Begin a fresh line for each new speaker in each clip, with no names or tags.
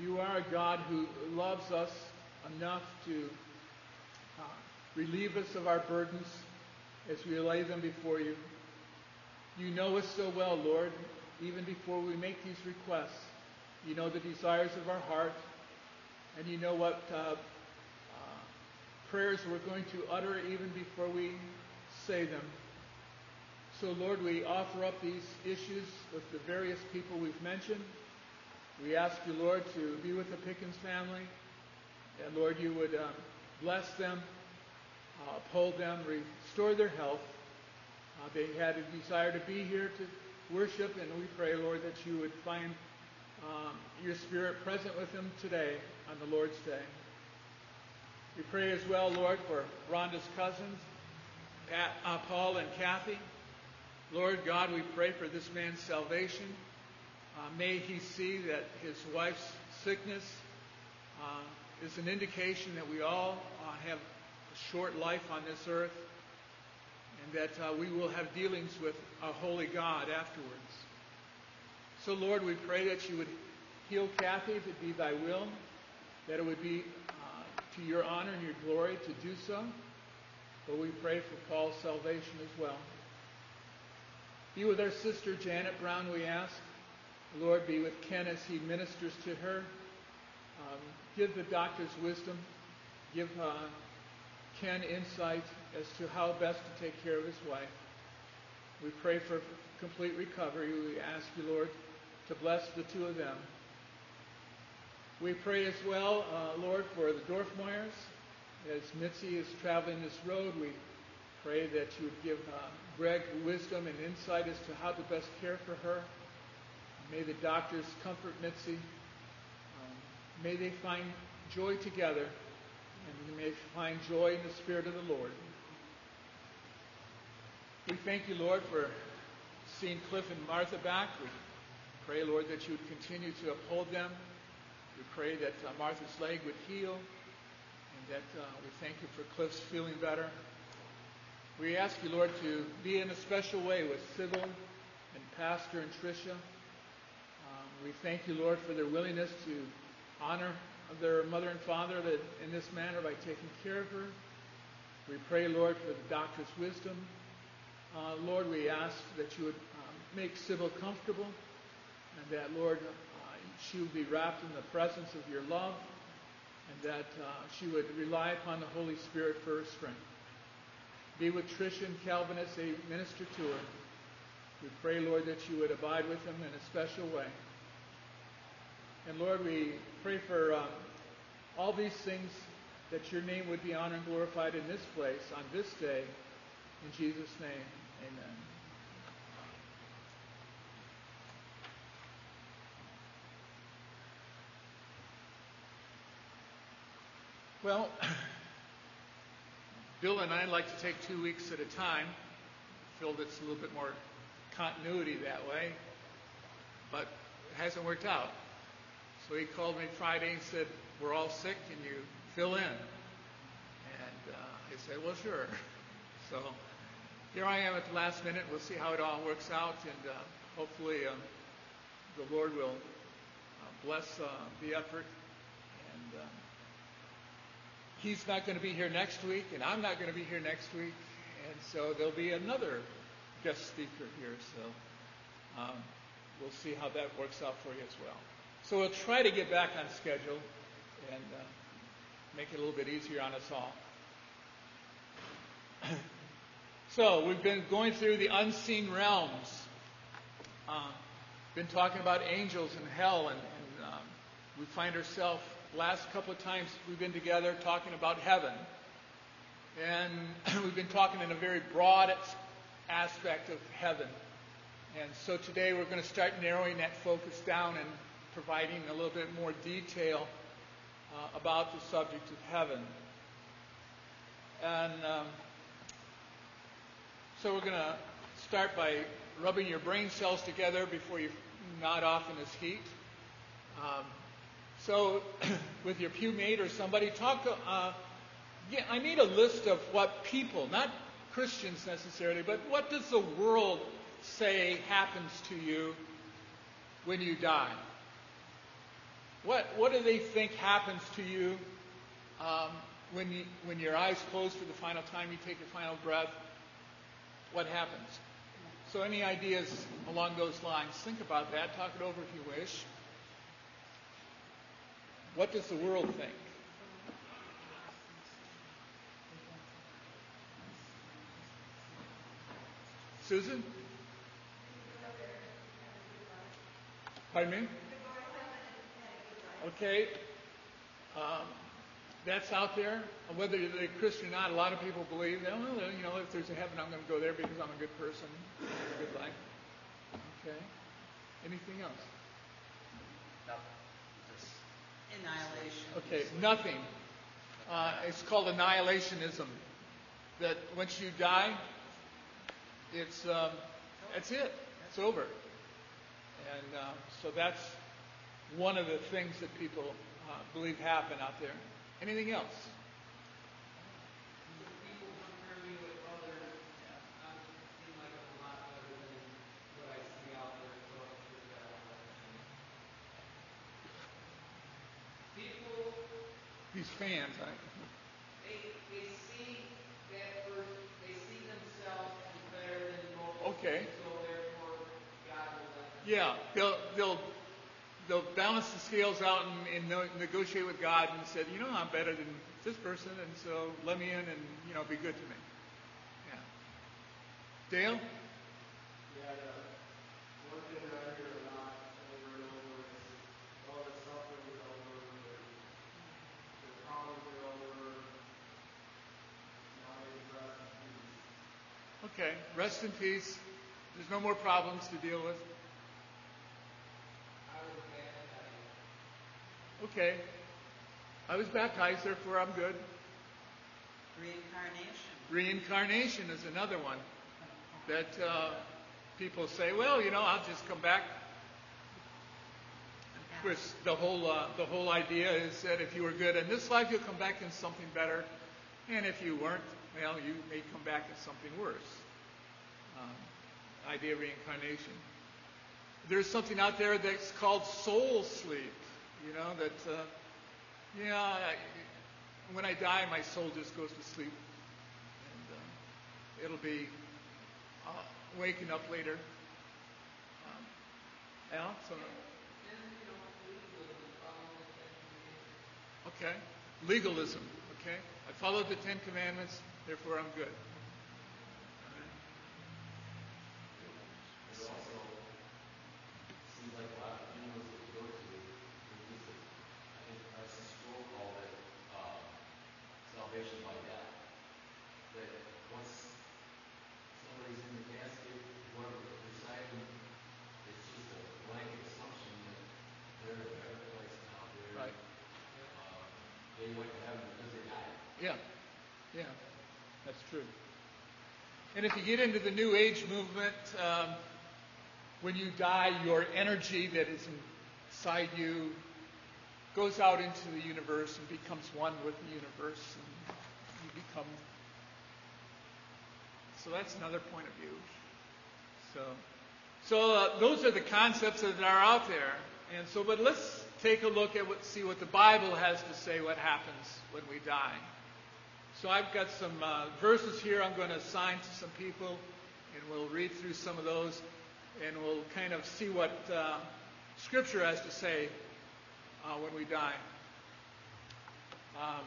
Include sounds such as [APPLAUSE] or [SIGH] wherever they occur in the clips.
You are a God who loves us enough to uh, relieve us of our burdens as we lay them before you. You know us so well, Lord, even before we make these requests. You know the desires of our heart, and you know what uh, uh, prayers we're going to utter even before we say them. So, Lord, we offer up these issues with the various people we've mentioned. We ask you, Lord, to be with the Pickens family. And, Lord, you would uh, bless them, uh, uphold them, restore their health. Uh, they had a desire to be here to worship, and we pray, Lord, that you would find um, your spirit present with them today on the Lord's Day. We pray as well, Lord, for Rhonda's cousins, Pat, uh, Paul and Kathy. Lord God, we pray for this man's salvation. Uh, may he see that his wife's sickness uh, is an indication that we all uh, have a short life on this earth and that uh, we will have dealings with a holy God afterwards. So, Lord, we pray that you would heal Kathy if it be thy will, that it would be uh, to your honor and your glory to do so. But we pray for Paul's salvation as well. Be with our sister Janet Brown, we ask. Lord, be with Ken as he ministers to her. Um, give the doctor's wisdom. Give uh, Ken insight as to how best to take care of his wife. We pray for complete recovery. We ask you, Lord, to bless the two of them. We pray as well, uh, Lord, for the Dorfmeyers. As Mitzi is traveling this road, we pray that you would give uh, Greg wisdom and insight as to how to best care for her. May the doctors comfort Mitzi. Um, may they find joy together, and may they find joy in the Spirit of the Lord. We thank you, Lord, for seeing Cliff and Martha back. We pray, Lord, that you would continue to uphold them. We pray that uh, Martha's leg would heal, and that uh, we thank you for Cliff's feeling better. We ask you, Lord, to be in a special way with Sybil and Pastor and Tricia. We thank you, Lord, for their willingness to honor their mother and father in this manner by taking care of her. We pray, Lord, for the doctor's wisdom. Uh, Lord, we ask that you would um, make Sybil comfortable and that, Lord, uh, she would be wrapped in the presence of your love and that uh, she would rely upon the Holy Spirit for her strength. Be with Trish and Calvin as they minister to her. We pray, Lord, that you would abide with them in a special way. And Lord, we pray for um, all these things that your name would be honored and glorified in this place on this day. In Jesus' name, amen. Well, [CLEARS THROAT] Bill and I like to take two weeks at a time. Feel it's a little bit more continuity that way, but it hasn't worked out. So he called me Friday and said, We're all sick, can you fill in? And uh, I said, Well, sure. [LAUGHS] So here I am at the last minute. We'll see how it all works out, and uh, hopefully um, the Lord will uh, bless uh, the effort. And um, he's not going to be here next week, and I'm not going to be here next week, and so there'll be another guest speaker here. So um, we'll see how that works out for you as well. So we'll try to get back on schedule and uh, make it a little bit easier on us all. [CLEARS THROAT] so we've been going through the unseen realms. Uh, been talking about angels and hell, and, and um, we find ourselves last couple of times we've been together talking about heaven. And [CLEARS THROAT] we've been talking in a very broad aspect of heaven. And so today we're going to start narrowing that focus down and providing a little bit more detail uh, about the subject of heaven. And um, so we're going to start by rubbing your brain cells together before you nod off in this heat. Um, so, [CLEARS THROAT] with your pew mate or somebody, talk. Uh, yeah, I need a list of what people, not Christians necessarily, but what does the world say happens to you when you die? What, what do they think happens to you um, when, you, when your eyes close for the final time, you take your final breath? What happens? So, any ideas along those lines? Think about that. Talk it over if you wish. What does the world think? Susan? Pardon me? Okay. Um, that's out there. Whether they're a Christian or not, a lot of people believe, well, you know, if there's a heaven, I'm going to go there because I'm a good person, a good life. Okay. Anything else? Nothing.
Just Annihilation.
Okay, nothing. Uh, it's called annihilationism. That once you die, it's um, that's it. It's over. And uh, so that's one of the things that people uh, believe happen out there. Anything else?
people compare me with others, I seem like I'm a lot better than what I see out there, so I'm sure that will People,
These fans, I,
they, they see that person, they see themselves as better than most.
Okay.
So therefore, God will let them.
yeah, they'll they'll they'll balance the scales out and, and negotiate with God and said, you know, I'm better than this person, and so let me in and you know be good to me. Yeah. Dale.
Yeah, uh, one thing I hear a lot over and over is, oh, the suffering over, the, the problems are over, now rest in peace.
Okay, rest in peace. There's no more problems to deal with.
I was baptized.
Okay. I was baptized, therefore I'm good.
Reincarnation.
Reincarnation is another one that uh, people say, well, you know, I'll just come back. Of course, the whole uh, the whole idea is that if you were good in this life, you'll come back in something better, and if you weren't, well, you may come back in something worse. Um, idea of reincarnation. There's something out there that's called soul sleep. You know that, uh, yeah, I, when I die, my soul just goes to sleep, and uh, it'll be uh, waking up later. Um, Al, so. Okay. Legalism. Okay. I follow the Ten Commandments, therefore I'm good. All right.
It also seems like a lot of funerals that we go to, we use it, I think Carson Sproul called it, uh, salvation by death. That once somebody's in the casket, whoever beside them, it's just a blanket assumption that they're in a better place now. They're,
Right.
uh, they went to heaven because they died.
Yeah, yeah, that's true. And if you get into the New Age movement, um, when you die, your energy that is inside you goes out into the universe and becomes one with the universe, and you become. So that's another point of view. So, so uh, those are the concepts that are out there. And so, but let's take a look at what, see what the Bible has to say what happens when we die. So I've got some uh, verses here I'm going to assign to some people, and we'll read through some of those, and we'll kind of see what uh, Scripture has to say uh, when we die. Um,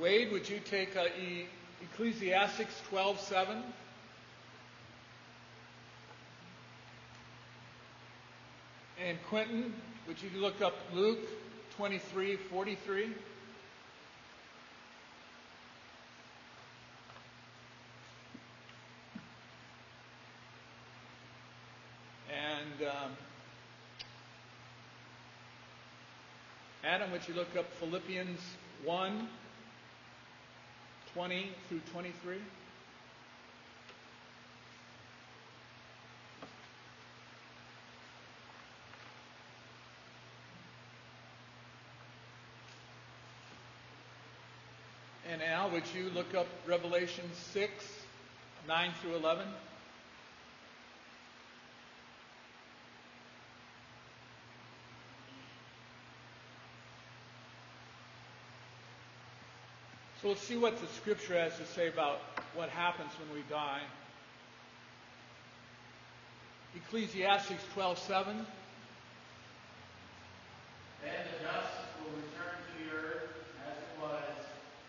Wade, would you take uh, e- Ecclesiastics 12:7? And Quentin, would you look up Luke 23:43? And um, Adam, would you look up Philippians 1 20 through 23? And Al, would you look up Revelation 6 9 through 11? So let's see what the scripture has to say about what happens when we die. Ecclesiastes 12:7.
Then the dust will return to the earth as it was,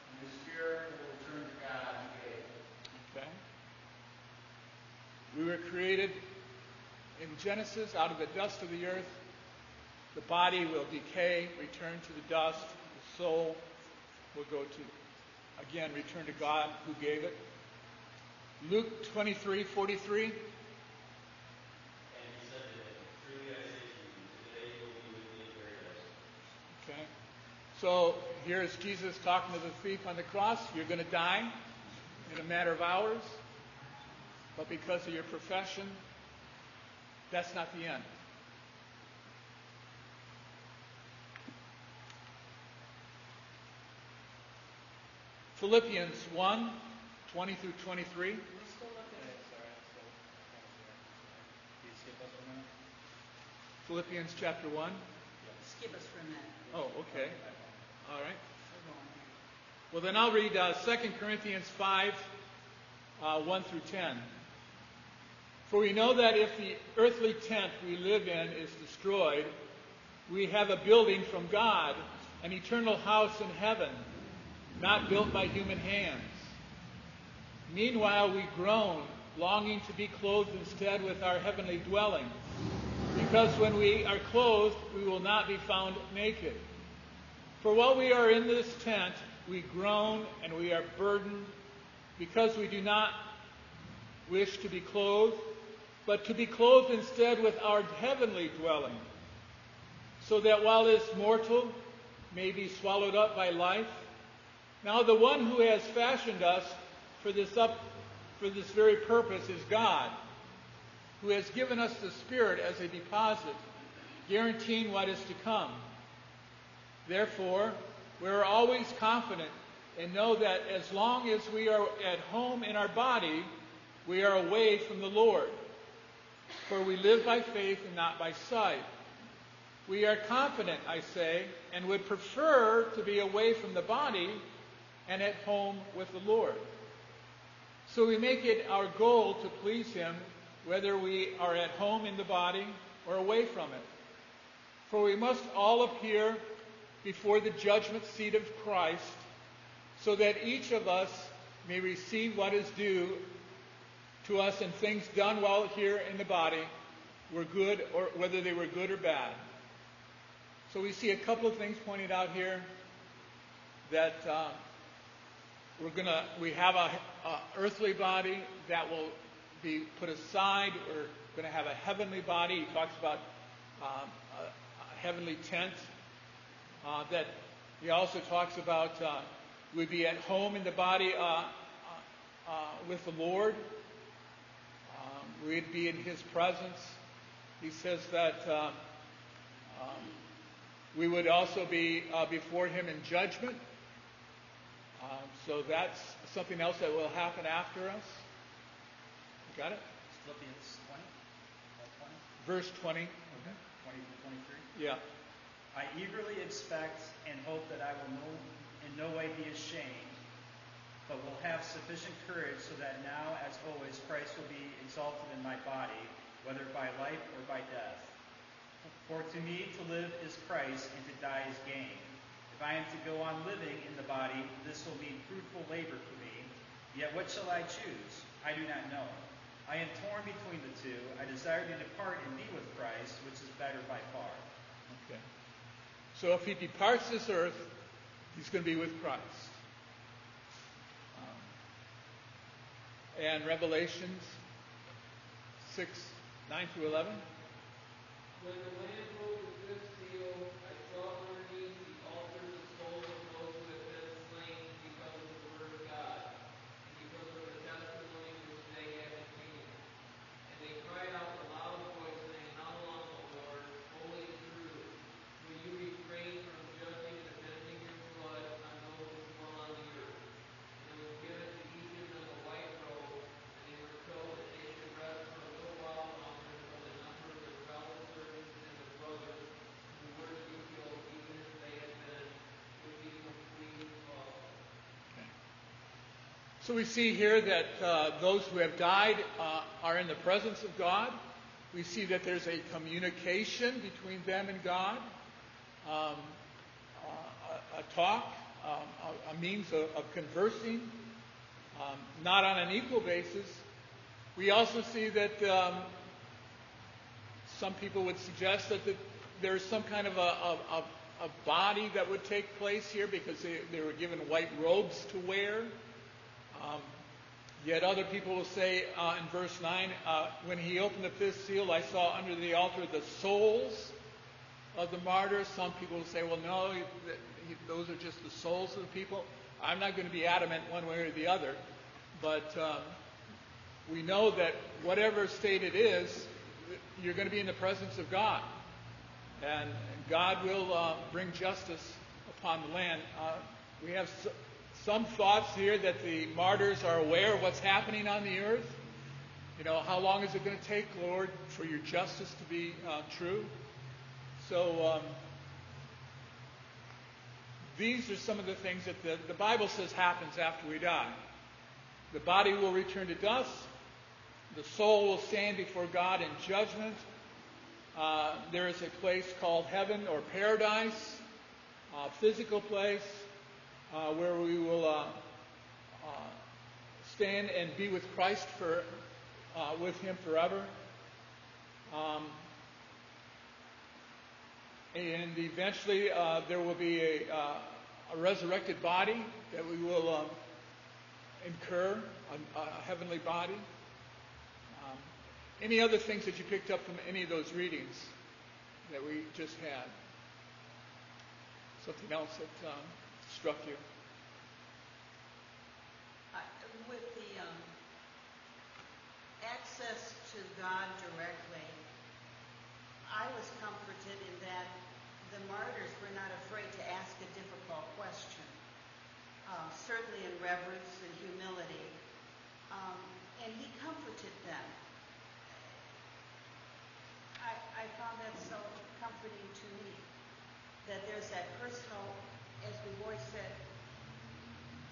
and the spirit will return to God who gave.
Okay. We were created in Genesis out of the dust of the earth. The body will decay, return to the dust. The soul will go to, again, return to God who gave it. Luke 23 43.
And he said to him, Truly I say to you, today you will be with me in paradise.
Okay. So here's Jesus talking to the thief on the cross. You're going to die in a matter of hours, but because of your profession, that's not the end. Philippians 1 20 through 23.
We're still looking.
Philippians chapter 1.
Skip us for a minute.
Oh, okay. All right.
We're going here.
Well, then I'll read uh, 2 Corinthians 5, uh, 1 through 10. For we know that if the earthly tent we live in is destroyed, we have a building from God, an eternal house in heaven, not built by human hands. Meanwhile, we groan, longing to be clothed instead with our heavenly dwelling, because when we are clothed, we will not be found naked. For while we are in this tent, we groan and we are burdened because we do not wish to be clothed, but to be clothed instead with our heavenly dwelling, so that while this mortal may be swallowed up by life, now the one who has fashioned us for this up for this very purpose is God, who has given us the Spirit as a deposit, guaranteeing what is to come. Therefore, we are always confident and know that as long as we are at home in our body, we are away from the Lord. For we live by faith and not by sight. We are confident, I say, and would prefer to be away from the body and at home with the Lord. So we make it our goal to please Him whether we are at home in the body or away from it. For we must all appear before the judgment seat of Christ so that each of us may receive what is due to us in things done while here in the body were good or whether they were good or bad. So we see a couple of things pointed out here that uh, we're gonna we have a, a earthly body that will be put aside. We're going to have a heavenly body. He talks about um, a, heavenly tent. Uh, that he also talks about uh, we'd be at home in the body uh, uh, uh, with the Lord. Um, we'd be in His presence. He says that uh, um, we would also be before Him in judgment. Um, so that's something else that will happen after us. You got it?
Philippians 20, uh, 20,
Verse 20.
okay, 20 to 23.
Yeah.
I eagerly expect and hope that I will no, in no way be ashamed, but will have sufficient courage so that now, as always, Christ will be exalted in my body, whether by life or by death. For to me to live is Christ, and to die is gain. If I am to go on living in the body, this will mean fruitful labor for me. Yet what shall I choose? I do not know. I am torn between the two. I desire to depart and be with Christ, which is better by far.
Okay. So if he departs this earth, he's going to be with Christ. Um, and Revelations 6, 9 through 11.
When the Lamb broke the fifth seal, I saw underneath the altar the souls of those who had been slain because of the word of God, and because of the testimony which they had obtained. And they cried out with a loud voice, saying, How long, O Lord, holy and true, will you refrain from judging and avenging your blood on those who dwell on the earth? And it was given to each of them a white robe, and they were told that they should rest for a little while longer until the number of their fellow servants and their brothers
So we see here that uh, those who have died uh, are in the presence of God. We see that there's a communication between them and God, um, a, a, talk, um, a, a, means of, of conversing, um, not on an equal basis. We also see that um, some people would suggest that the, there's some kind of a, a, body that would take place here because they, they were given white robes to wear. Um, yet other people will say uh, in verse 9, uh, when he opened the fifth seal, I saw under the altar the souls of the martyrs. Some people will say, well, no, those are just the souls of the people. I'm not going to be adamant one way or the other, but um, we know that whatever state it is, you're going to be in the presence of God. And God will uh, bring justice upon the land. Uh, we have some thoughts here that the martyrs are aware of what's happening on the earth. You know, how long is it going to take, Lord, for your justice to be uh, true? So, um, these are some of the things that the, the Bible says happens after we die. The body will return to dust. The soul will stand before God in judgment. Uh, there is a place called heaven or paradise, a physical place uh, where we will uh, uh stand and be with Christ for uh, with Him forever. Um, and eventually, uh, there will be a, a, resurrected body that we will um, incur, a, a heavenly body. Any other things that you picked up from any of those readings that we just had? Something else that um, struck you?
With the um, access to God directly, I was comforted in that the martyrs were not afraid to ask a difficult question, uh, certainly in reverence and humility. Um, and he comforted them I found that so comforting to me that there's that personal, as we've always said,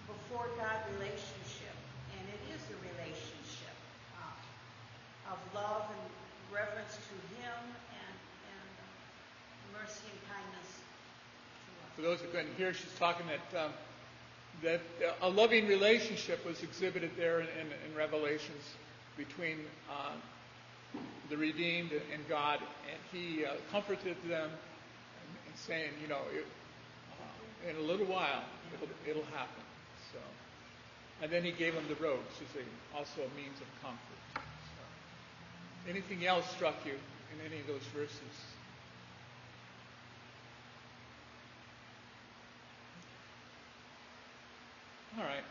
before God relationship, and it is a relationship uh, of love and reverence to Him and, and mercy and kindness.
For those who couldn't hear, she's talking that um, that uh, a loving relationship was exhibited there in, in, in Revelations between uh, the redeemed and God, and he uh, comforted them and, and, saying, you know, uh, in a little while it'll, it'll happen. So, and then he gave them the robes as a, also a means of comfort. So, anything else struck you in any of those verses? All right.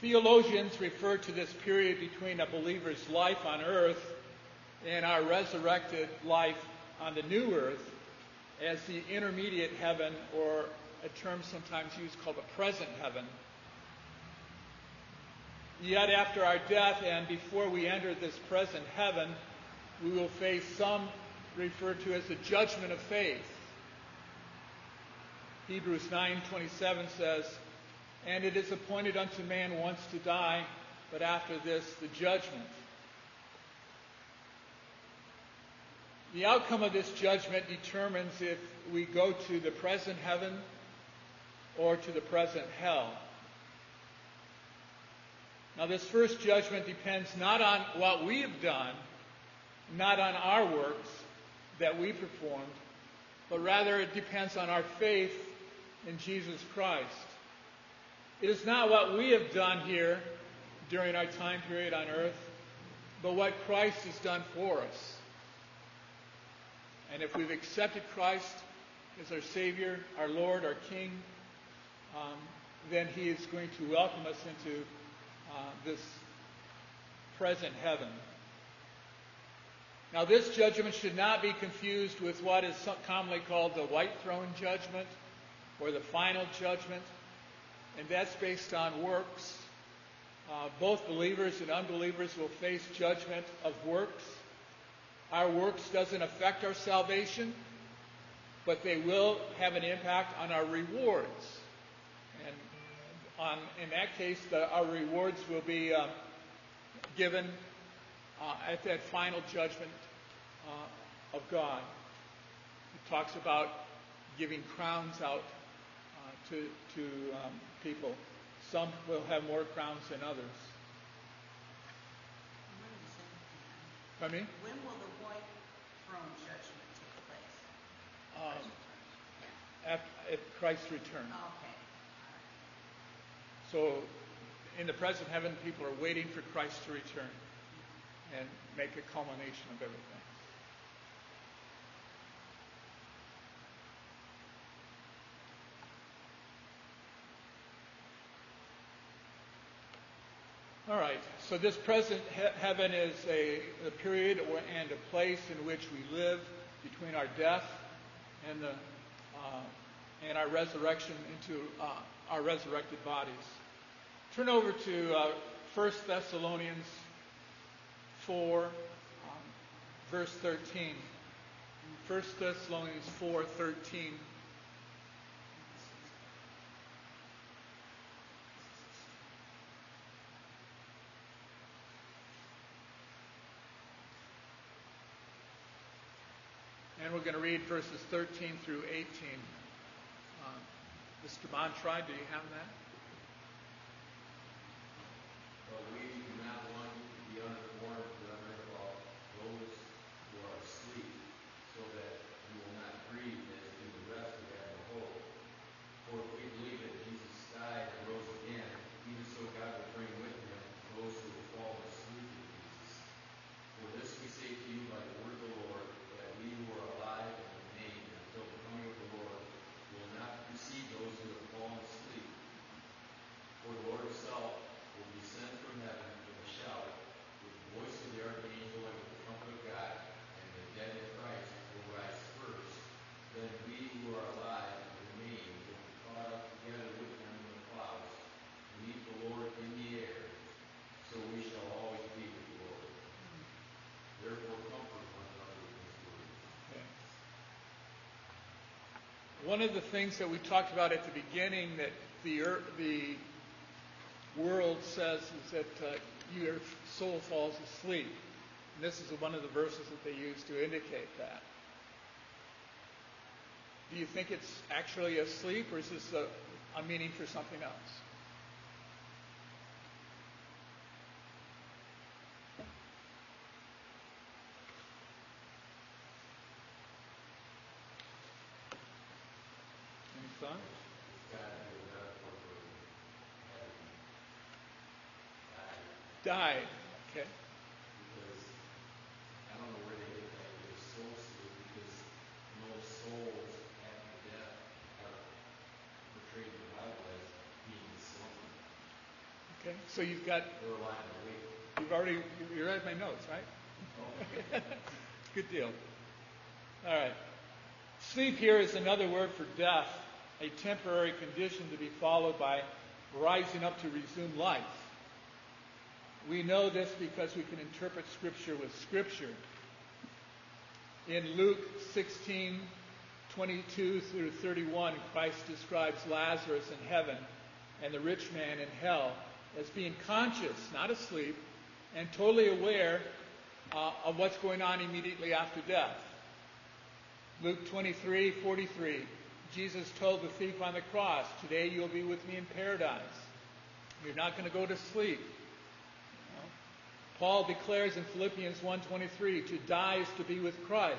Theologians refer to this period between a believer's life on earth and our resurrected life on the new earth as the intermediate heaven, or a term sometimes used called the present heaven. Yet after our death and before we enter this present heaven, we will face some referred to as the judgment of faith. Hebrews 9:27 says, and it is appointed unto man once to die, but after this, the judgment. The outcome of this judgment determines if we go to the present heaven or to the present hell. Now, this first judgment depends not on what we have done, not on our works that we performed, but rather it depends on our faith in Jesus Christ. It is not what we have done here during our time period on earth, but what Christ has done for us. And if we've accepted Christ as our Savior, our Lord, our King, um, then He is going to welcome us into uh, this present heaven. Now, this judgment should not be confused with what is commonly called the white throne judgment or the final judgment and that's based on works. Uh, both believers and unbelievers will face judgment of works. Our works doesn't affect our salvation, but they will have an impact on our rewards. And on, in that case, the, our rewards will be uh, given uh, at that final judgment uh, of God. It talks about giving crowns out uh, to, to um, people. Some will have more crowns than others.
When is that?
Pardon me?
When will the white throne judgment place?
Um, at, at Christ's return.
Okay.
So, in the present heaven, people are waiting for Christ to return and make a culmination of everything. All right, so this present he- heaven is a, a period or, and a place in which we live between our death and, the, uh, and our resurrection into uh, our resurrected bodies. Turn over to uh, 1 Thessalonians 4, um, verse 13. 1 Thessalonians 4, 13. We're going to read verses 13 through 18. Uh, Mr. Montride, do you have that?
But we do not want you to be uninformed, brethren, about those who are asleep, so that you will not grieve as do the rest who have no hope. For if we believe that Jesus died and rose again, even so God will bring with him those who have fallen asleep in Jesus. For this we say to you by the word of the Lord, that we who are alive and remain until the coming of the Lord will not precede those who have fallen asleep. For the Lord himself will descend from heaven with a shout, with the voice of the archangel and with the trumpet of God, and the dead in Christ will rise first. Then we who are alive and remain will be caught up together with them in the clouds to meet the Lord in the air. So we shall always be with the Lord. Therefore comfort one another with this word.
Okay. One of the things that we talked about at the beginning that the ear- the world says is that uh, your soul falls asleep. And this is one of the verses that they use to indicate that. Do you think it's actually asleep, or is this a, a meaning for something else? Any thoughts?
It's got to be a metaphor for having died.
Died. Okay.
because I don't know where they get that with soul sleep because most souls after death are portrayed in the Bible as being slumbering.
Okay. So you've got
They're lying awake.
You've already you read my notes, right? [LAUGHS] Good deal. All right. Sleep here is another word for death, a temporary condition to be followed by rising up to resume life. We know this because we can interpret Scripture with Scripture. In Luke 16, 22 through 31, Christ describes Lazarus in heaven and the rich man in hell as being conscious, not asleep, and totally aware uh, of what's going on immediately after death. Luke 23, 43, Jesus told the thief on the cross, Today you'll be with me in paradise. You're not going to go to sleep. Paul declares in Philippians 1.23, to die is to be with Christ.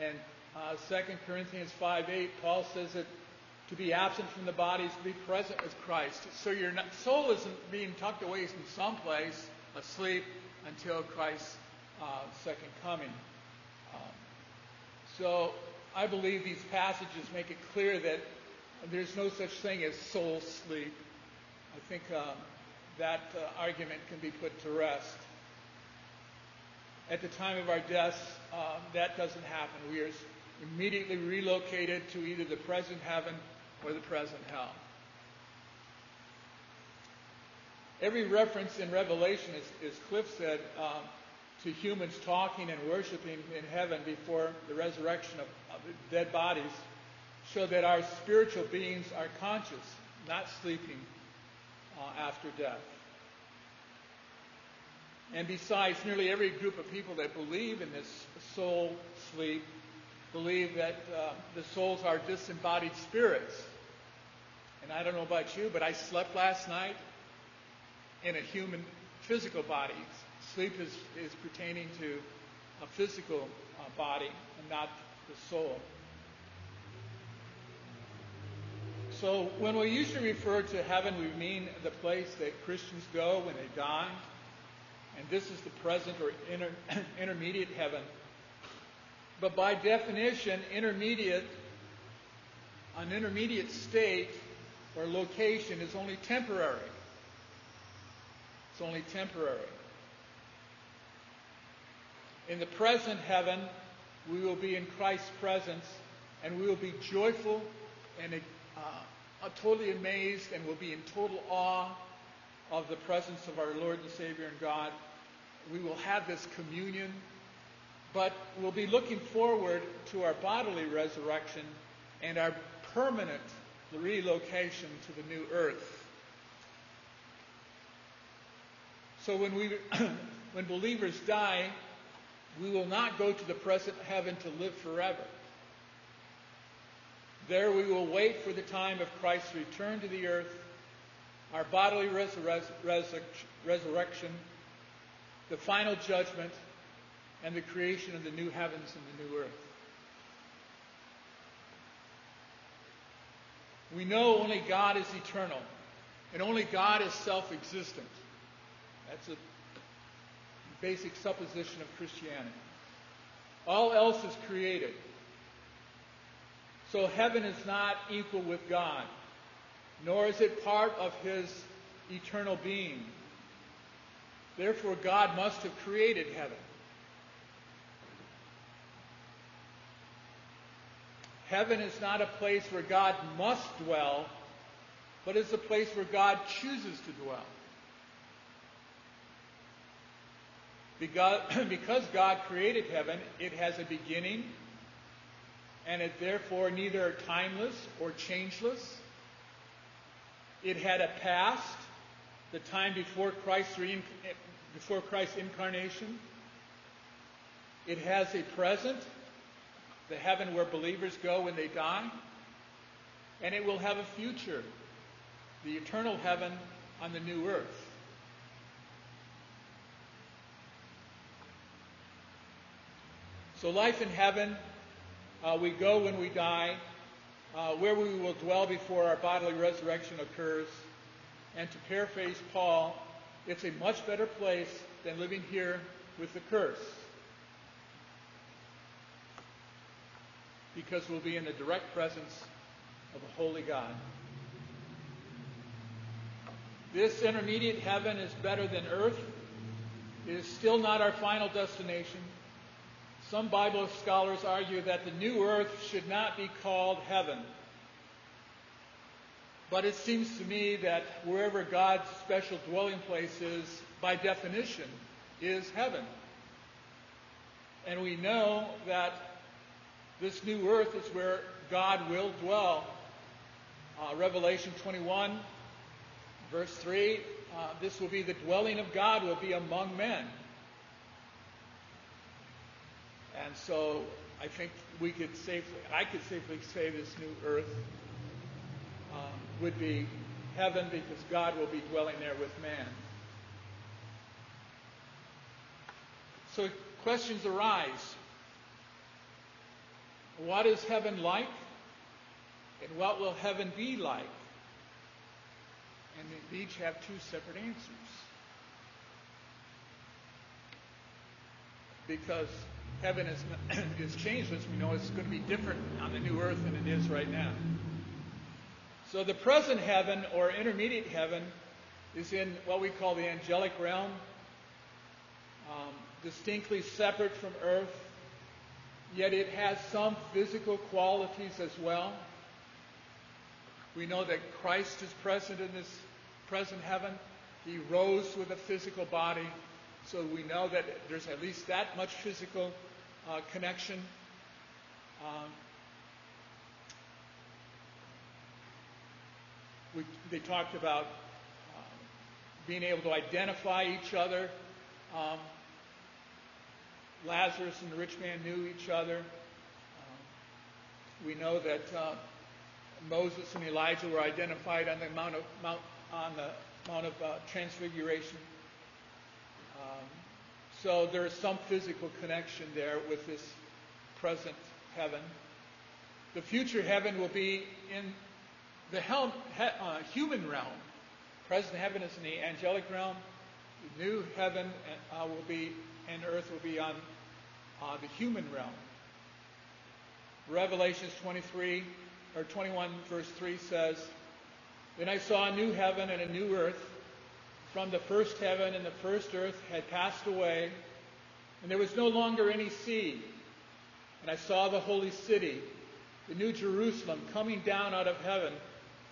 And uh, 2 Corinthians 5.8, Paul says that to be absent from the body is to be present with Christ. So your soul isn't being tucked away in some place, asleep, until Christ's uh, second coming. Um, so I believe these passages make it clear that there's no such thing as soul sleep. I think um, that uh, argument can be put to rest. At the time of our deaths, uh, that doesn't happen. We are immediately relocated to either the present heaven or the present hell. Every reference in Revelation, as, as Cliff said, um, to humans talking and worshiping in heaven before the resurrection of, of dead bodies show that our spiritual beings are conscious, not sleeping uh, after death. And besides, nearly every group of people that believe in this soul sleep believe that uh, the souls are disembodied spirits. And I don't know about you, but I slept last night in a human physical body. Sleep is, is pertaining to a physical uh, body and not the soul. So when we usually refer to heaven, we mean the place that Christians go when they die. And this is the present or inter, [CLEARS THROAT] intermediate heaven. But by definition, intermediate, an intermediate state or location is only temporary. It's only temporary. In the present heaven, we will be in Christ's presence and we will be joyful and uh, totally amazed and will be in total awe of the presence of our Lord and Savior and God. We will have this communion, but we'll be looking forward to our bodily resurrection and our permanent relocation to the new earth. So when we [CLEARS THROAT] when believers die, we will not go to the present heaven to live forever. There we will wait for the time of Christ's return to the earth, our bodily resurrection, the final judgment, and the creation of the new heavens and the new earth. We know only God is eternal, and only God is self existent. That's a basic supposition of Christianity. All else is created. So heaven is not equal with God, nor is it part of his eternal being. Therefore, God must have created heaven. Heaven is not a place where God must dwell, but is a place where God chooses to dwell. Because [CLEARS THROAT] God created heaven, it has a beginning, and it therefore neither timeless or changeless. It had a past, the time before Christ's, before Christ's incarnation. It has a present, the heaven where believers go when they die. And it will have a future, the eternal heaven on the new earth. So, life in heaven, uh, we go when we die, uh, where we will dwell before our bodily resurrection occurs. And to paraphrase Paul, it's a much better place than living here with the curse. Because we'll be in the direct presence of a holy God. This intermediate heaven is better than earth. It is still not our final destination. Some Bible scholars argue that the new earth should not be called heaven. But it seems to me that wherever God's special dwelling place is, by definition, is heaven. And we know that this new earth is where God will dwell. Uh, Revelation 21, verse 3, uh, this will be the dwelling of God, will be among men. And so I think we could safely, I could safely say this new earth um, would be heaven because God will be dwelling there with man. So questions arise. What is heaven like? And what will heaven be like? And they each have two separate answers. Because heaven is, [CLEARS THROAT] is changeless, we know it's going to be different on the new earth than it is right now. So the present heaven or intermediate heaven is in what we call the angelic realm, um, distinctly separate from earth, yet it has some physical qualities as well. We know that Christ is present in this present heaven. He rose with a physical body, so we know that there's at least that much physical uh, connection. Um, we, they talked about um, being able to identify each other. Um, Lazarus and the rich man knew each other. Um, we know that uh, Moses and Elijah were identified on the Mount of, Mount, on the Mount of uh, Transfiguration. Um, so there is some physical connection there with this present heaven. The future heaven will be in the hel- he- uh, human realm. Present heaven is in the angelic realm. The new heaven uh, will be and earth will be on uh, the human realm. Revelations 23 or 21 verse 3 says, Then I saw a new heaven and a new earth. From the first heaven and the first earth had passed away, and there was no longer any sea. And I saw the holy city, the new Jerusalem, coming down out of heaven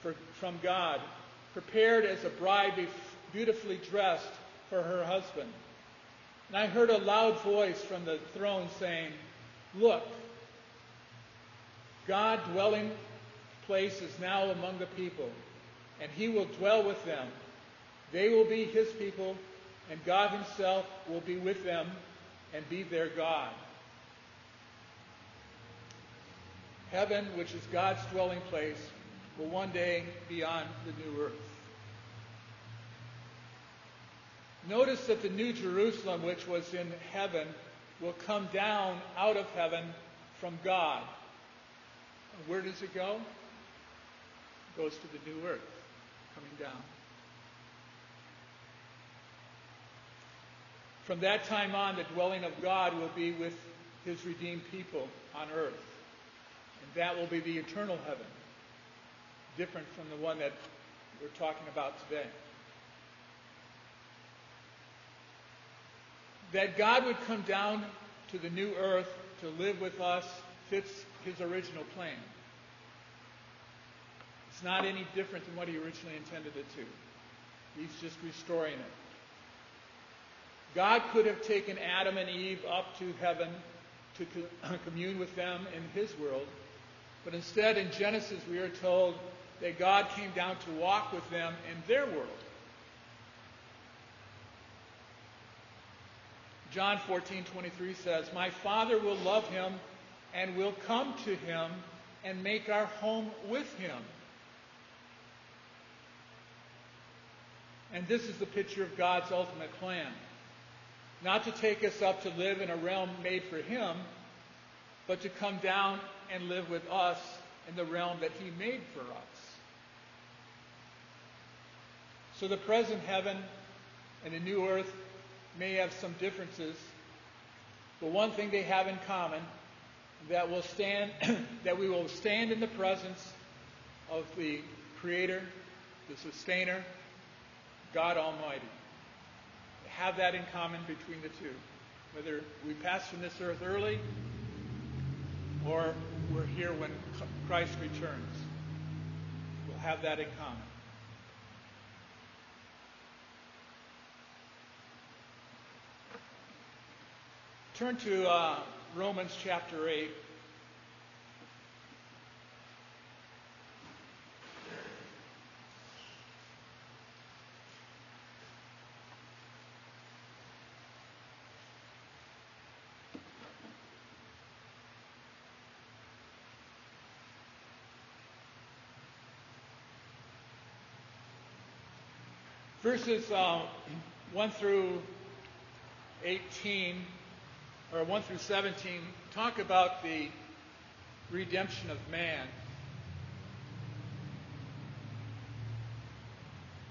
for, from God, prepared as a bride beautifully dressed for her husband. And I heard a loud voice from the throne saying, Look, God dwelling place is now among the people, and he will dwell with them. They will be his people, and God himself will be with them and be their God. Heaven, which is God's dwelling place, will one day be on the new earth. Notice that the new Jerusalem, which was in heaven, will come down out of heaven from God. Where does it go? It goes to the new earth, coming down. From that time on, the dwelling of God will be with his redeemed people on earth. And that will be the eternal heaven, different from the one that we're talking about today. That God would come down to the new earth to live with us fits his original plan. It's not any different than what he originally intended it to. He's just restoring it. God could have taken Adam and Eve up to heaven to [CLEARS THROAT] commune with them in his world, but instead in Genesis we are told that God came down to walk with them in their world. John 14:23 says, "My Father will love him and will come to him and make our home with him." And this is the picture of God's ultimate plan. Not to take us up to live in a realm made for him, but to come down and live with us in the realm that he made for us. So the present heaven and the new earth may have some differences, but one thing they have in common that will stand [CLEARS THROAT] that we will stand in the presence of the creator, the sustainer, God Almighty. Have that in common between the two. Whether we pass from this earth early or we're here when Christ returns, we'll have that in common. Turn to uh, Romans chapter 8. Verses uh, 1 through 18 or 1 through 17 talk about the redemption of man.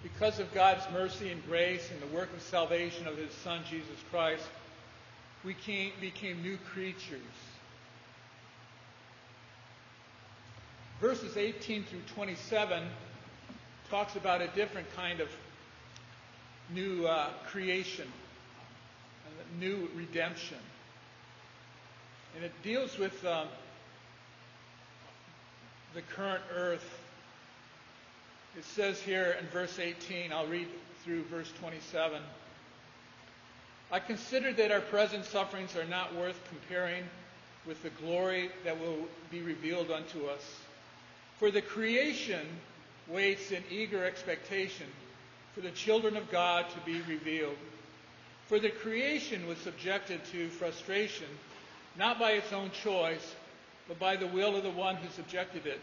Because of God's mercy and grace and the work of salvation of his Son, Jesus Christ, we came, became new creatures. Verses 18 through 27 talks about a different kind of new uh, creation, new redemption. And it deals with um, the current earth. It says here in verse 18, I'll read through verse 27. I consider that our present sufferings are not worth comparing with the glory that will be revealed unto us. For the creation waits in eager expectation for the children of God to be revealed. For the creation was subjected to frustration, not by its own choice, but by the will of the one who subjected it,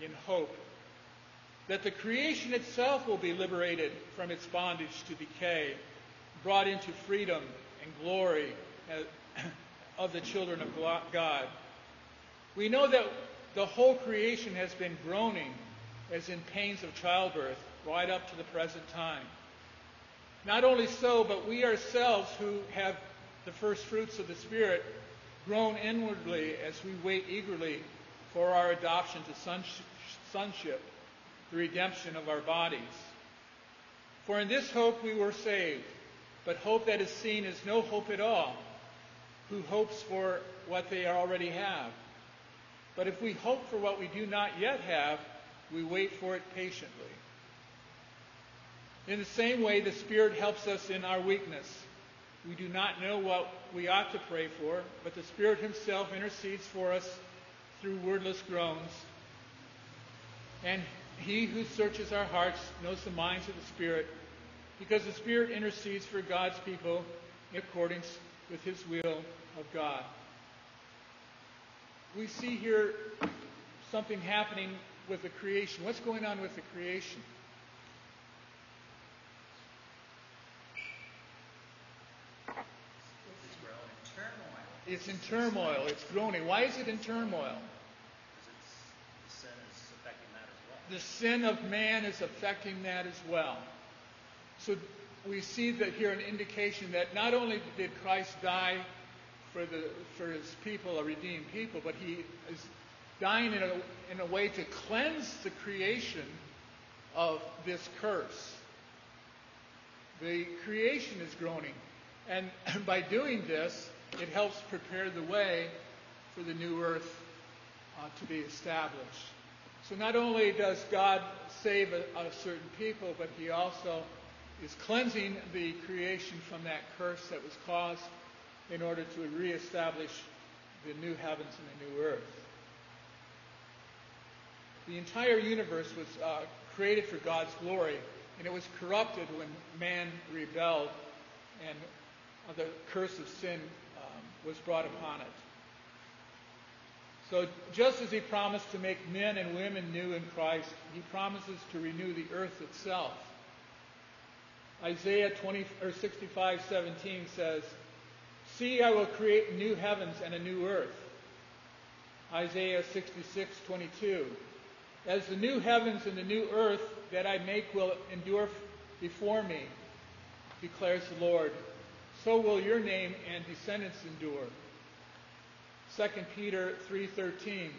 in hope that the creation itself will be liberated from its bondage to decay, brought into freedom and glory [CLEARS THROAT] of the children of God. We know that the whole creation has been groaning as in pains of childbirth right up to the present time. Not only so, but we ourselves who have the first fruits of the Spirit groan inwardly as we wait eagerly for our adoption to sonship, the redemption of our bodies. For in this hope we were saved, but hope that is seen is no hope at all. Who hopes for what they already have? But if we hope for what we do not yet have, we wait for it patiently. In the same way, the Spirit helps us in our weakness. We do not know what we ought to pray for, but the Spirit Himself intercedes for us through wordless groans. And He who searches our hearts knows the minds of the Spirit, because the Spirit intercedes for God's people in accordance with His will of God. We see here something happening with the creation. What's going on with the creation? It's in turmoil. It's groaning. Why is it in turmoil? The sin of man is affecting that as well. So we see that here an indication that not only did Christ die for the for his people, a redeemed people, but he is dying in a, in a way to cleanse the creation of this curse. The creation is groaning. And [LAUGHS] by doing this, it helps prepare the way for the new earth uh, to be established. So not only does God save a, a certain people, but he also is cleansing the creation from that curse that was caused in order to reestablish the new heavens and the new earth. The entire universe was uh, created for God's glory, and it was corrupted when man rebelled, and the curse of sin was brought upon it. So, just as he promised to make men and women new in Christ, he promises to renew the earth itself. Isaiah 20, or 65, 17 says, See, I will create new heavens and a new earth. Isaiah 66, 22. As the new heavens and the new earth that I make will endure before me, declares the Lord, so will your name and descendants endure. 2 Peter 3:13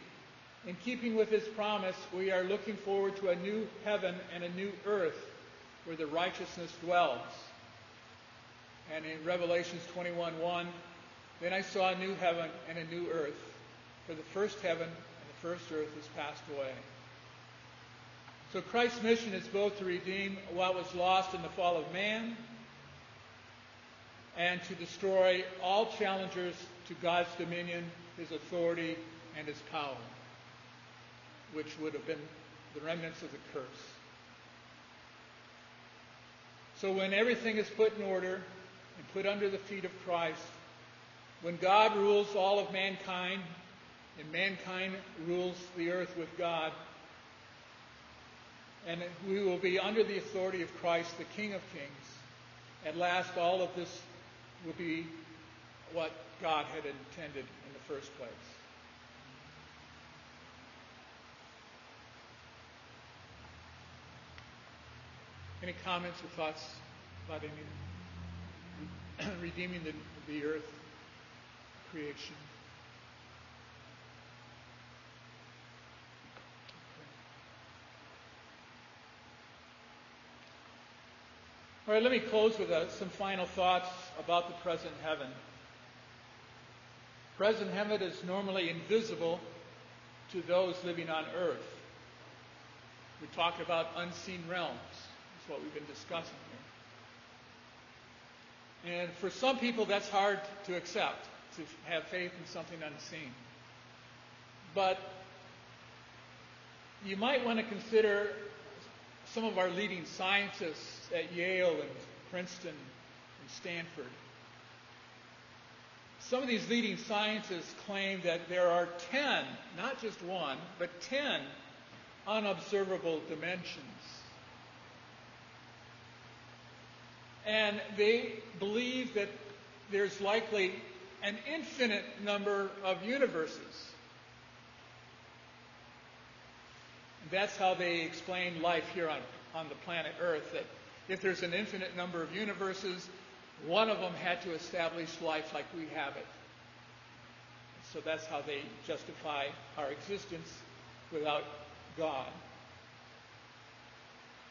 In keeping with his promise, we are looking forward to a new heaven and a new earth where the righteousness dwells. And in Revelations 21:1, then I saw a new heaven and a new earth, for the first heaven and the first earth has passed away. So Christ's mission is both to redeem what was lost in the fall of man and to destroy all challengers to God's dominion, his authority, and his power, which would have been the remnants of the curse. So when everything is put in order and put under the feet of Christ, when God rules all of mankind and mankind rules the earth with God, and we will be under the authority of Christ, the King of Kings, at last all of this will be what God had intended in the first place. Any comments or thoughts about any [CLEARS THROAT] redeeming the, the earth creation? All right, let me close with uh, some final thoughts about the present heaven. Present heaven is normally invisible to those living on earth. We talk about unseen realms. That's what we've been discussing here. And for some people, that's hard to accept, to have faith in something unseen. But you might want to consider some of our leading scientists at Yale and Princeton and Stanford. Some of these leading scientists claim that there are 10, not just one, but 10 unobservable dimensions. And they believe that there's likely an infinite number of universes. That's how they explain life here on, on the planet Earth, that if there's an infinite number of universes, one of them had to establish life like we have it. So that's how they justify our existence without God.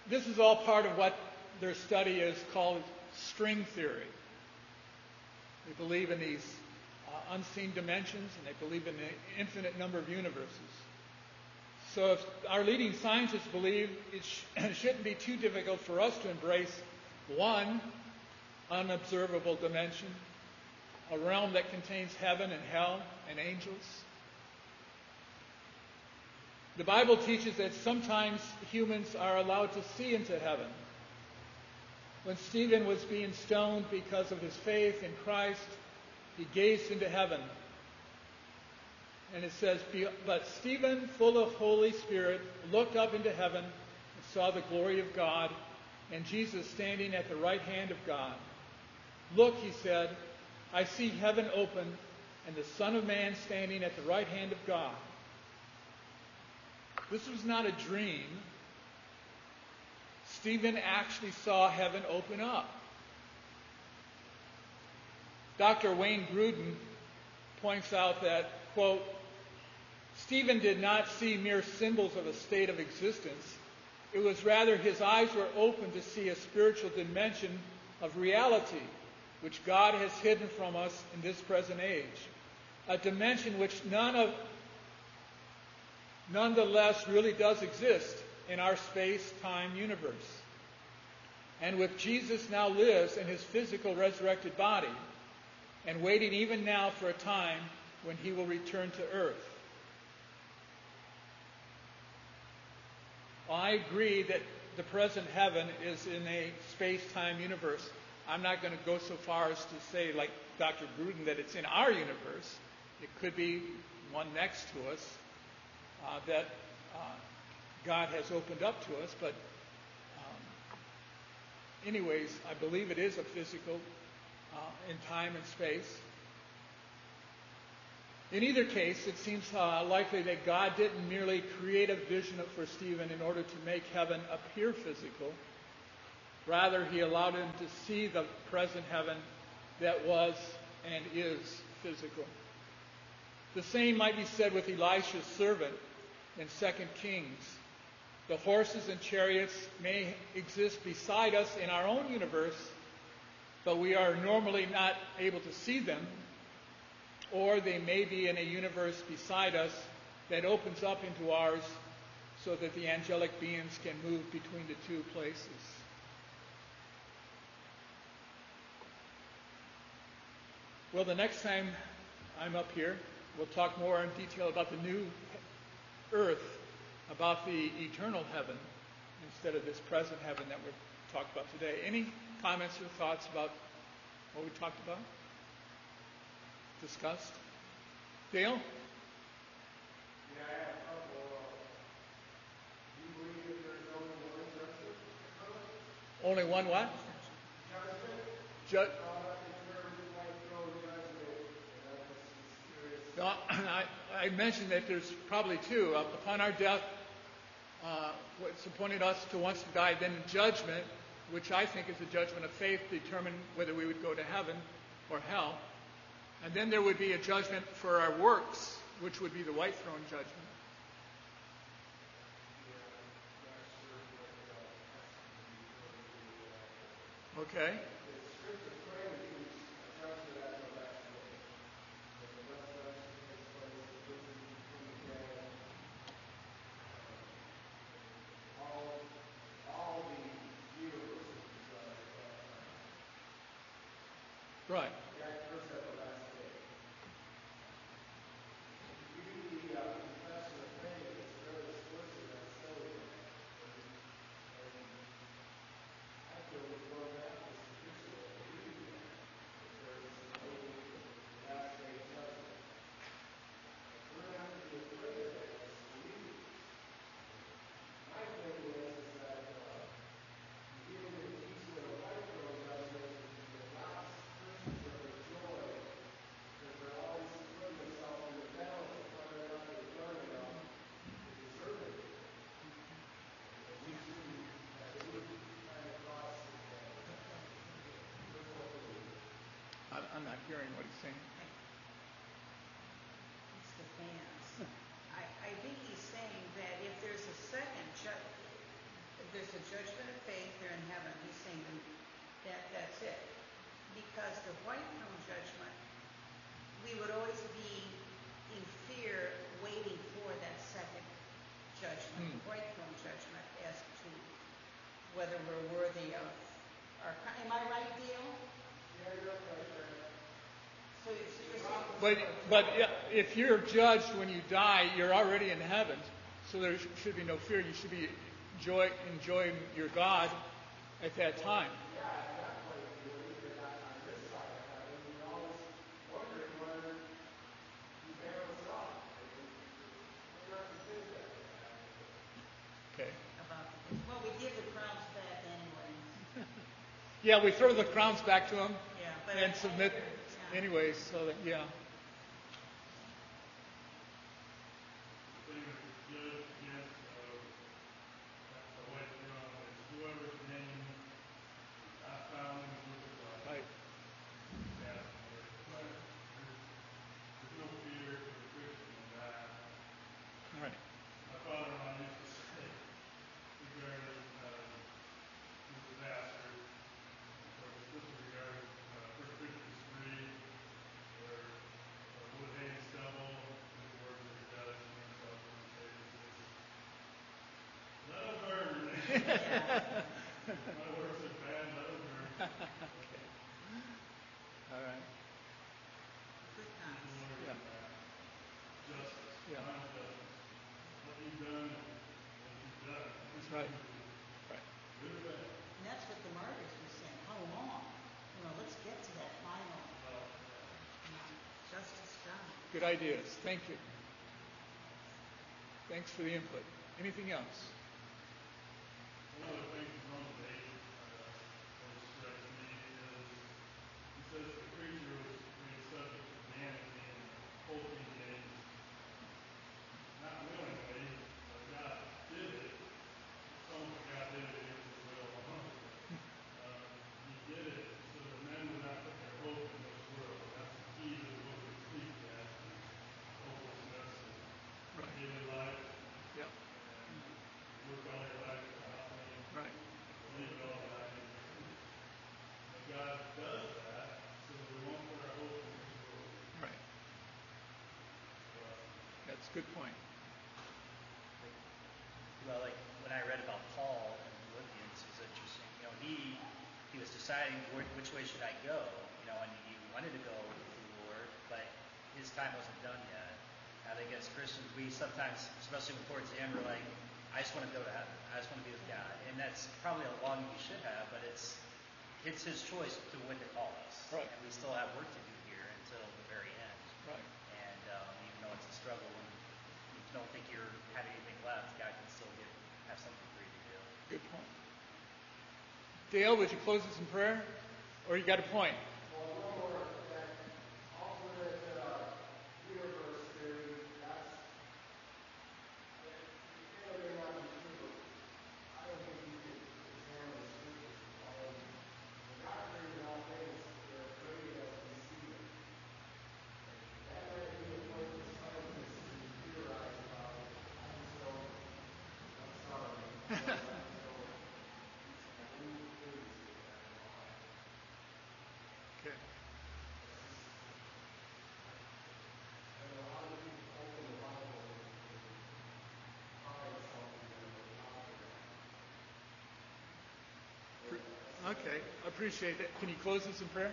This is all part of what their study is called string theory. They believe in these uh, unseen dimensions and they believe in the infinite number of universes. So if our leading scientists believe it, sh- [CLEARS THROAT] it shouldn't be too difficult for us to embrace one unobservable dimension, a realm that contains heaven and hell and angels. The Bible teaches that sometimes humans are allowed to see into heaven. When Stephen was being stoned because of his faith in Christ, he gazed into heaven. And it says, But Stephen, full of Holy Spirit, looked up into heaven and saw the glory of God and Jesus standing at the right hand of God. Look, he said, I see heaven open and the Son of Man standing at the right hand of God. This was not a dream. Stephen actually saw heaven open up. Dr. Wayne Grudem points out that, quote, Stephen did not see mere symbols of a state of existence. It was rather his eyes were open to see a spiritual dimension of reality, which God has hidden from us in this present age. A dimension which none of, nonetheless really does exist in our space time universe. And with Jesus now lives in his physical resurrected body and waiting even now for a time when he will return to earth. I agree that the present heaven is in a space time universe. I'm not going to go so far as to say, like Dr. Grudem, that it's in our universe. It could be one next to us uh, that uh, God has opened up to us. But, um, anyways, I believe it is a physical uh, in time and space. In either case, it seems uh, likely that God didn't merely create a vision for Stephen in order to make heaven appear physical. Rather, he allowed him to see the present heaven that was and is physical. The same might be said with Elisha's servant in 2 Kings. The horses and chariots may exist beside us in our own universe, but we are normally not able to see them or they may be in a universe beside us that opens up into ours so that the angelic beings can move between the two places. Well, the next time I'm up here, we'll talk more in detail about the new earth, about the eternal heaven, instead of this present heaven that we're talked about today. Any comments or thoughts about what we talked about? Discussed? Dale?
Yeah, I have a couple. Uh, do you believe that there's only one?
Only one what?
Judgment?
Ju-
Uh, if there might throw judgment, and I'm just curious.
no, [CLEARS THROAT] I, I mentioned that there's probably two. Uh, upon our death, uh, what's appointed us to once to die, then judgment, which I think is a judgment of faith, determine whether we would go to heaven or hell. And then there would be a judgment for our works, which would be the white throne judgment. Okay. Right. Hearing what he's saying.
It's the fans. I, I think he's saying that if there's a second ju, if there's a judgment of faith, they're in heaven. He's saying that that's it. Because the white throne judgment, we would always be in fear waiting for that second judgment,
Hmm.
the white throne judgment, as to whether we're worthy of our, am I right, Dale?
Yeah, you're right, right.
So it's, you're saying.
But, but if you're judged when you die, you're already in heaven, so there should be no fear. You should be enjoy, enjoying your God at that time.
Yeah, at that point, you believe that on on this side of heaven, you're always wondering whether you bail us out. And We're not convinced that way.
Okay.
Well, we give the crowns back anyway. [LAUGHS]
Yeah, we throw the crowns back to him
Yeah,
and submit. Anyways. So that yeah.
thing that's good against uh, the white throne is whoever's name is not found in the book of life.
Right.
That's where it's like, there's, there's no fear for the Christian in that.
All right.
My father-in-law used to say regarding uh, the disaster, of course, this is regarding uh, First Corinthians three, where uh, wood, hay, and stubble, his words are judged and himself and says, let them burn. My words are bad, let them burn.
All right.
Good times.
Lord,
Yeah.
uh, Justice,
Yeah.
final justice. What you've done, what you've done.
That's right. Right.
Good or bad.
And that's what the martyrs were saying, how long? You know, let's get to that final,
Well,
you know, justice done.
Good ideas. Thank you. Thanks for the input. Anything else?
One of the things from David, uh, that strikes me is, he says the creature was made subject to vanity and fourteen days. Not willingly, but God did it. Some of God did it against his will. Uh, he did it so that men would not put their hope in this world. That's the key to the book of Ecclesiastes, is hopelessness and
Right.
daily life
Yeah.
and work all your life for nothing.
Right.
Leave it all behind. But God does that so that we won't put our hope in this world.
Right.
But
That's a good point.
Well, like when I read about Paul in Philippians, it was interesting. You know, he he was deciding which way should I go. You know, and he wanted to go with the Lord, but his time wasn't done yet. I think as Christians, we sometimes, especially when towards the end, we're like, I just want to go to heaven. I just want to be with God, and that's probably a longing we should have, but it's it's His choice to when to call us,
Right.
and we still have work to do here until the very end.
Right.
And um, even though it's a struggle don't think you have anything left, God can still give, have something for you to do.
Good point. Dale, would you close us in prayer? Or you got a point?
Well, one more, that alternate, uh, universe theory, that's, it, it may or may not be true, but I don't think you can examine the scriptures and find, when God created all things, they're created as we see them. That might be a point for scientists to theorize about it, I just don't, I'm sorry, I just don't, I believe theories like that in my life.
Okay.
And a lot of people open the Bible and and find something that they're not there.
Okay. I appreciate it. Can you close us in prayer?